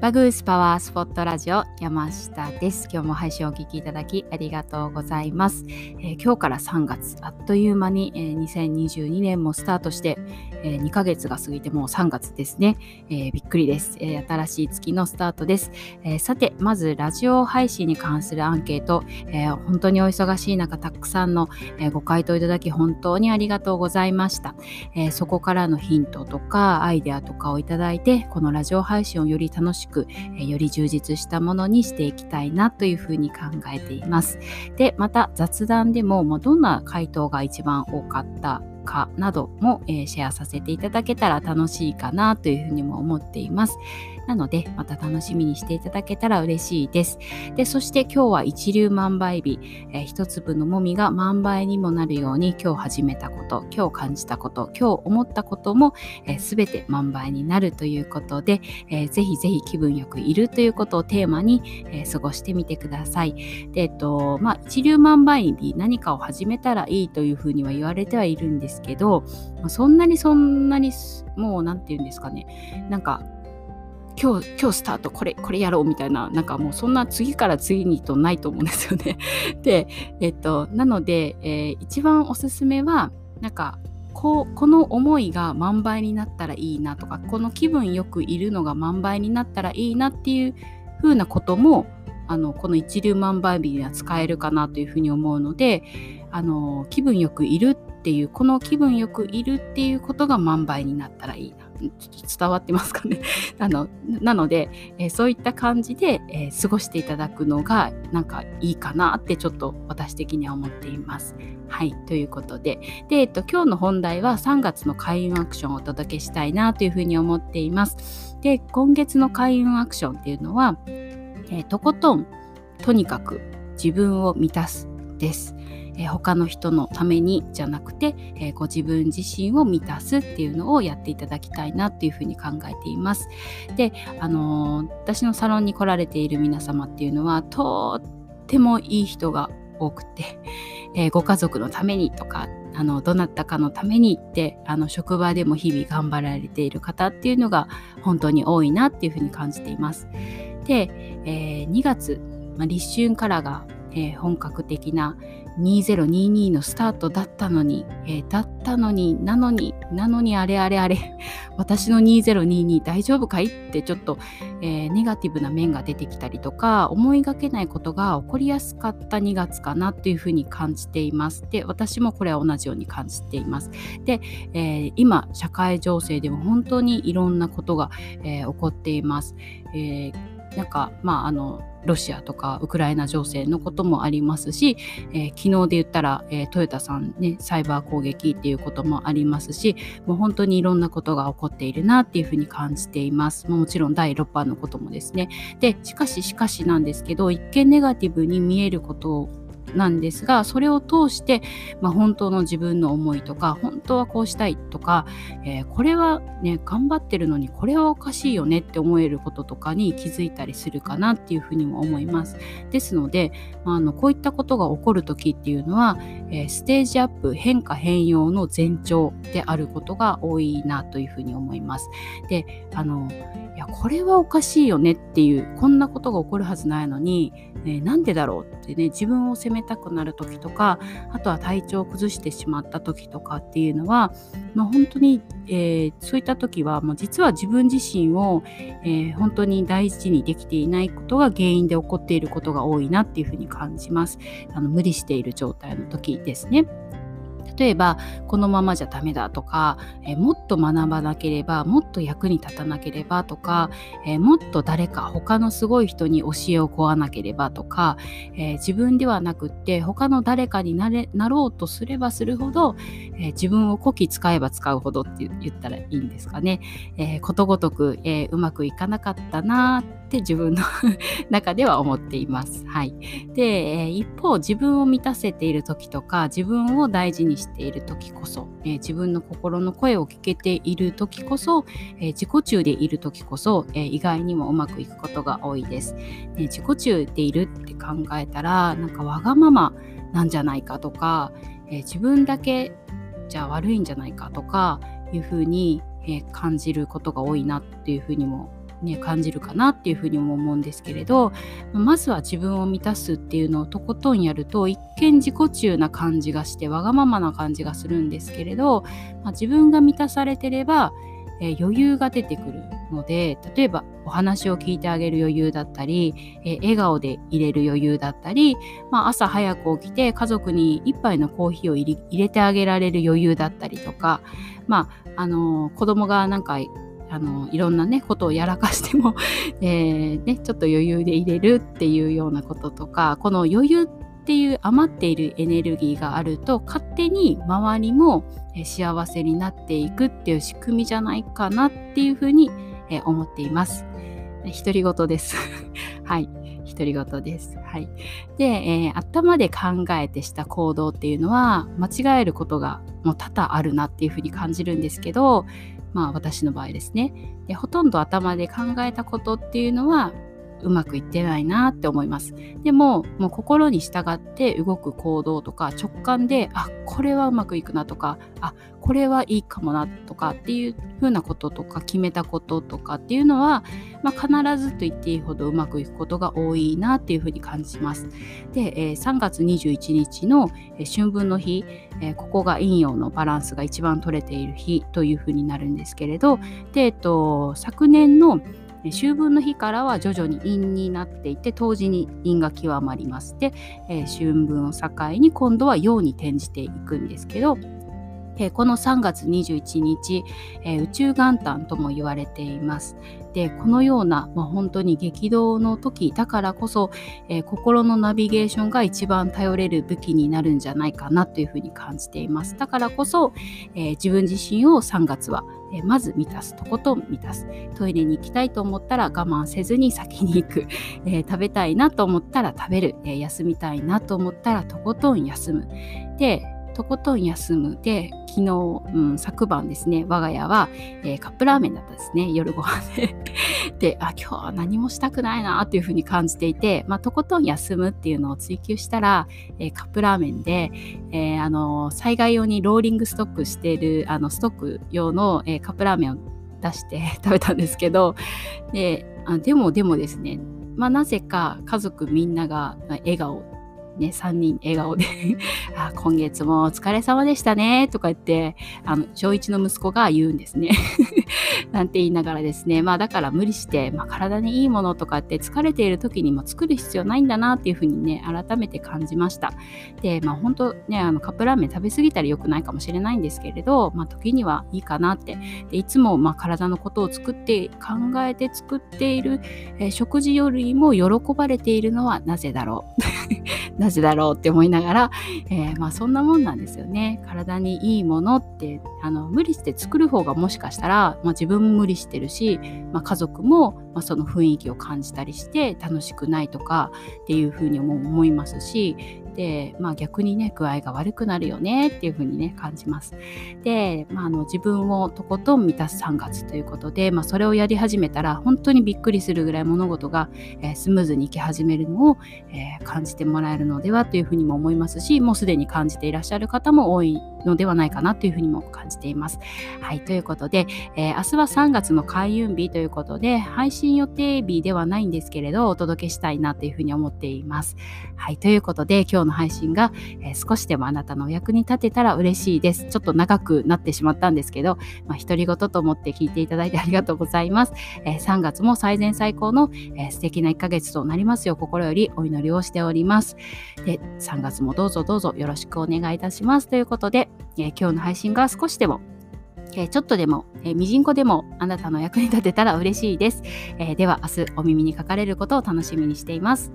バグースパワースポットラジオ山下です。今日も配信をお聞きいただきありがとうございます。えー、今日から3月、あっという間に、えー、2022年もスタートして、えー、2ヶ月が過ぎてもう3月ですね。えー、びっくりです、えー、新しい月のスタートです、え。さて、まずラジオ配信に関するアンケート、え、本当にお忙しい中、たくさんの、え、ご回答いただき本当にありがとうございました。え、そこからのヒントとかアイデアとかをいただいて、このラジオ配信をより楽しくく、えより充実したものにしていきたいなというふうに考えています。で、また雑談でもまあどんな回答が一番多かったかなども、えー、シェアさせていただけたら楽しいかなというふうにも思っています。なので、また楽しみにしていただけたら嬉しいです。で、そして今日は一粒万倍日、えー、一粒のもみが万倍にもなるように今日始めたこと、今日感じたこと、今日思ったことも、えー、全て万倍になるということで、えー、ぜひぜひ気分よくいるということをテーマに、えー、過ごしてみてください。で、えっと、まあ、一粒万倍日、何かを始めたらいいというふうには言われてはいるんですけど、まあ、そんなにそんなにもう何て言うんですかねなんか今日、今日スタート、これ、これやろうみたいな、なんかもうそんな次から次にとないと思うんですよね。で、えっと、なので、えー、一番おすすめは、なんか、こうこの思いが万倍になったらいいなとかこの気分よくいるのが万倍になったらいいなっていう風なこともあのこの一粒万倍日には使えるかなというふうに思うのであの気分よくいるっていうこの気分よくいるっていうことが万倍になったらいいなちょっと伝わってますかね？あのなので、えー、そういった感じで、えー、過ごしていただくのがなんかいいかなってちょっと私的には思っています。はい、ということでで、えっと、今日の本題は3月の開運アクションをお届けしたいなというふうに思っています。で今月の開運アクションっていうのは、えー、とことんとにかく自分を満たすです。えー、他の人のためにじゃなくて、えー、ご自分自身を満たすっていうのをやっていただきたいなっていうふうに考えています。で、あのー、私のサロンに来られている皆様っていうのはとってもいい人が多くて、えご家族のためにとかあのどなたかのためにってあの職場でも日々頑張られている方っていうのが本当に多いなっていうふうに感じています。で、え2月、まあ、立春からが、え本格的な2022のスタートだったのに、えー、だったのになのになのにあれあれあれ私の2022大丈夫かい？ってちょっと、えー、ネガティブな面が出てきたりとか思いがけないことが起こりやすかった2月かなというふうに感じています。で私もこれは同じように感じています。で、え、今社会情勢でも本当にいろんなことが、え起こっています、えなんかまああのロシアとかウクライナ情勢のこともありますし、えー、昨日で言ったら、えー、トヨタさんねサイバー攻撃っていうこともありますしもう本当にいろんなことが起こっているなっていうふうに感じています。もちろん第6波のこともですね。でしかししかしなんですけど一見ネガティブに見えることなんですがそれを通して、まあ、本当の自分の思いとか本当はこうしたいとか、えー、これはね頑張ってるのにこれはおかしいよねって思えることとかに気づいたりするかなっていうふうにも思います。ですので、まあ、あのこういったことが起こる時っていうのは、えー、ステージアップ変化変容の前兆であることが多いなというふうに思います。であのこれはおかしいよねっていうこんなことが起こるはずないのに、えー、なんでだろうってね自分を責めたくなる時とかあとは体調を崩してしまった時とかっていうのは、まあ、本当に、えー、そういった時はもう実は自分自身を、えー、本当に大事にできていないことが原因で起こっていることが多いなっていうふうに感じます。あの無理している状態の時ですね。例えばこのままじゃダメだとか、え、もっと学ばなければもっと役に立たなければとか、え、もっと誰か他のすごい人に教えを請わなければとか、え、自分ではなくって他の誰かになれなろうとすればするほど、え自分をこき使えば使うほどって言ったらいいんですかね、えことごとく、えうまくいかなかったなって自分の 中では思っています。はい、で、一方自分を満たせている時とか自分を大事にしている時こそ、え、自分の心の声を聞けている時こそ、え、自己中でいる時こそ、え、意外にもうまくいくことが多いです。ね、自己中でいるって考えたらなんかわがままなんじゃないかとか、え自分だけじゃ悪いんじゃないかとかいうふうに、え感じることが多いなっていうふうにもね、感じるかなっていうふうにも思うんですけれどまずは自分を満たすっていうのをとことんやると一見自己中な感じがしてわがままな感じがするんですけれど、まあ、自分が満たされてればえ余裕が出てくるので例えばお話を聞いてあげる余裕だったり、え笑顔で入れる余裕だったり、まあ、朝早く起きて家族に一杯のコーヒーを入れてあげられる余裕だったりとか、まあ、あの子供がなんかあのいろんなねことをやらかしても えー、ね、ちょっと余裕で入れるっていうようなこととかこの余裕っていう余っているエネルギーがあると勝手に周りも幸せになっていくっていう仕組みじゃないかなっていうふうに思っています。独り言です。はい。独り言です。はい。で、えー、頭で考えてした行動っていうのは間違えることがもう多々あるなっていうふうに感じるんですけど、まあ私の場合ですね。でほとんど頭で考えたことっていうのはうまくいってないなって思います。でも、もう心に従って動く行動とか直感で、あ、これはうまくいくなとか、あ、これはいいかもなとかっていうふうなこととか決めたこととかっていうのは、まあ、必ずと言っていいほどうまくいくことが多いなっていうふうに感じます。で、えー、3月21日の、春分の日、え、ここが陰陽のバランスが一番取れている日というふうになるんですけれど、で、えっと、昨年の秋分の日からは徐々に陰になっていて冬至に陰が極まりまして、えー、春分を境に今度は陽に転じていくんですけどえー、この3月21日、えー、宇宙元旦とも言われています。でこのような、まあ、本当に激動の時だからこそ、えー、心のナビゲーションが一番頼れる武器になるんじゃないかなというふうに感じています。だからこそ、え自分自身を3月は、えまず満たすとことん満たすトイレに行きたいと思ったら我慢せずに先に行く、え食べたいなと思ったら食べる、え休みたいなと思ったらとことん休むでとことん休む。で昨日、うん、昨晩ですね我が家は、えー、カップラーメンだったんですね。夜ご飯で。であ今日は何もしたくないなっていうふうに感じていて、まあ、とことん休むっていうのを追求したら、えー、カップラーメンで、えー、あの災害用にローリングストックしているあのストック用の、えカップラーメンを出して 食べたんですけどであでもでもですねまあ、なぜか家族みんなが笑顔ね、3人笑顔で。あ今月もお疲れ様でしたね。とか言って、あの、小1の息子が言うんですね。なんて言いながらですね、まあだから無理して、まあ、体にいいものとかって疲れている時にも作る必要ないんだなっていうふうにね、改めて感じました。で、まあ本当ね、あのカップラーメン食べ過ぎたら良くないかもしれないんですけれど、まあ時にはいいかなって。でいつもまあ体のことを作って、考えて作っている、えー、食事よりも喜ばれているのはなぜだろう。な ぜだろうって思いながら、えー、まあそんなもんなんですよね。体にいいものってあの無理して作る方がもしかしたら、まあ、自分も無理してるし、まあ、家族も、まあ、その雰囲気を感じたりして楽しくないとかっていうふうにも思いますしで、まあ、逆にね具合が悪くなるよねっていう風にね感じます。で、まあ、の自分をとことん満たす3月ということで、まあ、それをやり始めたら本当にびっくりするぐらい物事が、えー、スムーズにいき始めるのを、えー、感じてもらえるのではというふうにも思いますしもうすでに感じていらっしゃる方も多いのではないかなというふうにも感じています。はい、ということで、えー、明日は3月の開運日ということで、配信予定日ではないんですけれど、お届けしたいなというふうに思っています。はい、ということで、今日の配信が、えー、少しでもあなたのお役に立てたら嬉しいです。ちょっと長くなってしまったんですけど、まあ、独り言と思って聞いていただいてありがとうございます。えー、3月も最善最高の、えー、素敵な1ヶ月となりますよう、心よりお祈りをしております。で、3月もどうぞどうぞよろしくお願いいたします。ということで、え、今日の配信が少しでもえ、ちょっとでも、え、みじんこでもあなたの役に立てたら嬉しいです。え、では明日お耳にかかれることを楽しみにしています。